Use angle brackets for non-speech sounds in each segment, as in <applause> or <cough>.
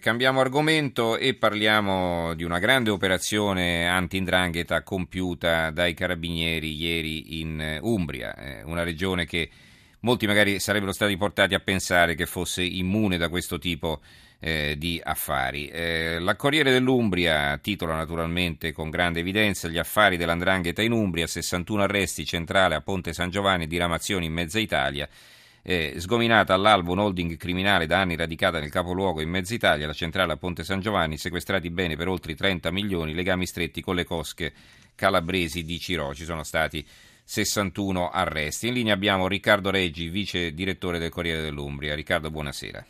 Cambiamo argomento e parliamo di una grande operazione anti-indrangheta compiuta dai carabinieri ieri in eh, Umbria, eh, una regione che molti magari sarebbero stati portati a pensare che fosse immune da questo tipo eh, di affari. Eh, la Corriere dell'Umbria titola naturalmente con grande evidenza gli affari dell'andrangheta in Umbria, 61 arresti centrale a Ponte San Giovanni, diramazioni in mezza Italia eh, sgominata all'albo un holding criminale da anni radicata nel capoluogo in mezza Italia, la centrale a Ponte San Giovanni, sequestrati bene per oltre 30 milioni, legami stretti con le cosche calabresi di Ciro. Ci sono stati 61 arresti. In linea abbiamo Riccardo Reggi, vice direttore del Corriere dell'Umbria. Riccardo, buonasera.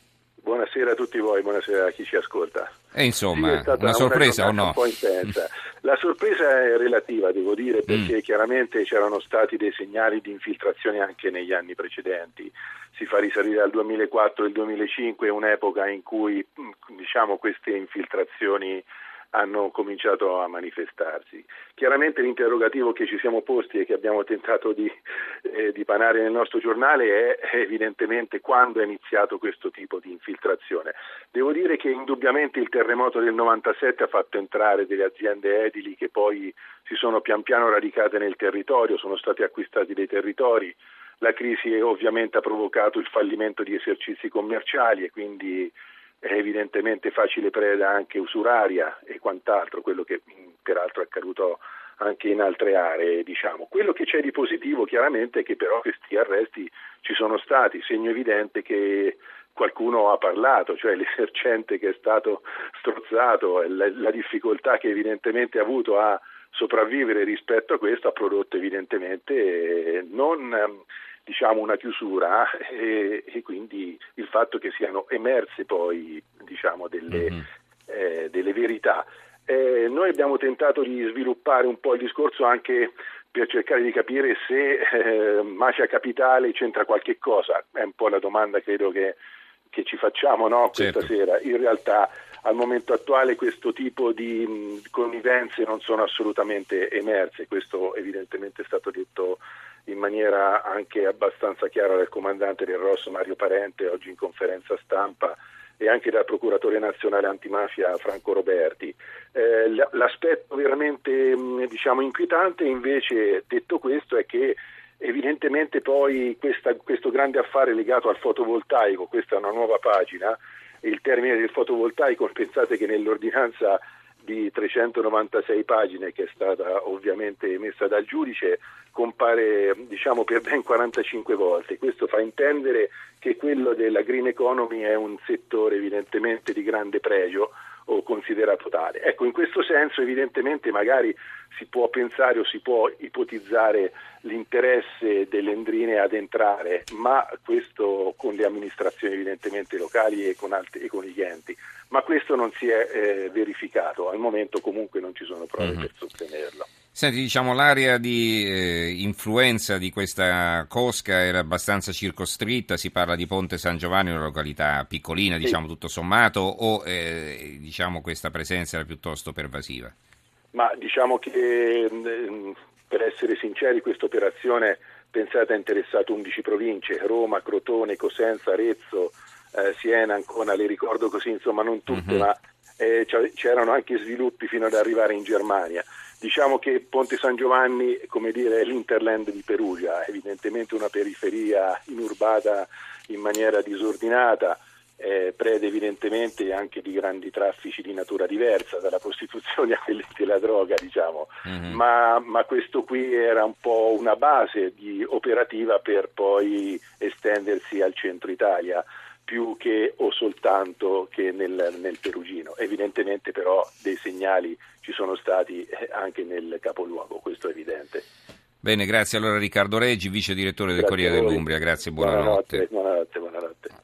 Buonasera a tutti voi, buonasera a chi ci ascolta. E insomma, sì, una sorpresa una o no? Un po' intensa. La sorpresa è relativa, devo dire, perché mm. chiaramente c'erano stati dei segnali di infiltrazione anche negli anni precedenti. Si fa risalire al 2004 e al 2005, un'epoca in cui diciamo, queste infiltrazioni hanno cominciato a manifestarsi. Chiaramente l'interrogativo che ci siamo posti e che abbiamo tentato di, eh, di panare nel nostro giornale è evidentemente quando è iniziato questo tipo di infiltrazione. Devo dire che indubbiamente il terremoto del 97 ha fatto entrare delle aziende edili che poi si sono pian piano radicate nel territorio, sono stati acquistati dei territori. La crisi ovviamente ha provocato il fallimento di esercizi commerciali e quindi è evidentemente facile preda anche usuraria e quant'altro, quello che peraltro è accaduto anche in altre aree. Diciamo. Quello che c'è di positivo chiaramente è che però questi arresti ci sono stati, segno evidente che qualcuno ha parlato, cioè l'esercente <laughs> che è stato strozzato, la, la difficoltà che evidentemente ha avuto a sopravvivere rispetto a questo ha prodotto evidentemente non diciamo, una chiusura e, e, quindi il fatto che siano emerse poi diciamo, delle, mm-hmm. eh, delle, verità. Eh, noi abbiamo tentato di sviluppare un po' il discorso anche per cercare di capire se eh, Mafia Capitale c'entra qualche cosa, è un po' la domanda credo che, che ci facciamo no, questa certo. sera. In realtà al momento attuale questo tipo di mh, connivenze non sono assolutamente emerse, questo evidentemente è stato detto in maniera anche abbastanza chiara dal comandante del Ross Mario Parente oggi in conferenza stampa e anche dal procuratore nazionale antimafia Franco Roberti. Eh, l'aspetto veramente diciamo, inquietante invece, detto questo, è che evidentemente poi questa, questo grande affare legato al fotovoltaico, questa è una nuova pagina, il termine del fotovoltaico, <laughs> pensate che nell'ordinanza di 396 pagine che è stata ovviamente emessa dal giudice compare diciamo, per ben 45 volte. Questo fa intendere che quello della green economy è un settore evidentemente di grande pregio o considerato tale. Ecco, in questo senso evidentemente magari si può pensare o si può ipotizzare l'interesse delle endrine ad entrare, ma questo con le amministrazioni evidentemente locali e con, altri, e con gli enti, ma questo non si è eh, verificato, al momento comunque non ci sono prove mm-hmm. per sostenerlo. Senti, diciamo, l'area di eh, influenza di questa cosca era abbastanza circoscritta, si parla di Ponte San Giovanni, una località piccolina, sì. diciamo tutto sommato, o eh, diciamo, questa presenza era piuttosto pervasiva? Ma diciamo che mm, per essere sinceri questa operazione pensate ha interessato 11 province, Roma, Crotone, Cosenza, Arezzo, eh, Siena, Ancona, le ricordo così, insomma non tutte, mm-hmm. ma eh, c'erano anche sviluppi fino ad arrivare in Germania. Diciamo che Ponte San Giovanni come dire, è l'interland di Perugia, evidentemente una periferia inurbata in maniera disordinata, eh, prede evidentemente anche di grandi traffici di natura diversa, dalla prostituzione <laughs> a quelli della droga, diciamo. Mm-hmm. Ma, ma, questo qui era un po' una base di, operativa per poi estendersi al centro Italia più che o soltanto che nel, nel, Perugino. Evidentemente però dei segnali ci sono stati eh, anche nel capoluogo, questo è evidente. Bene, grazie allora Riccardo Reggi, vice direttore del grazie Corriere dell'Umbria, grazie e buonanotte. buonanotte, buonanotte.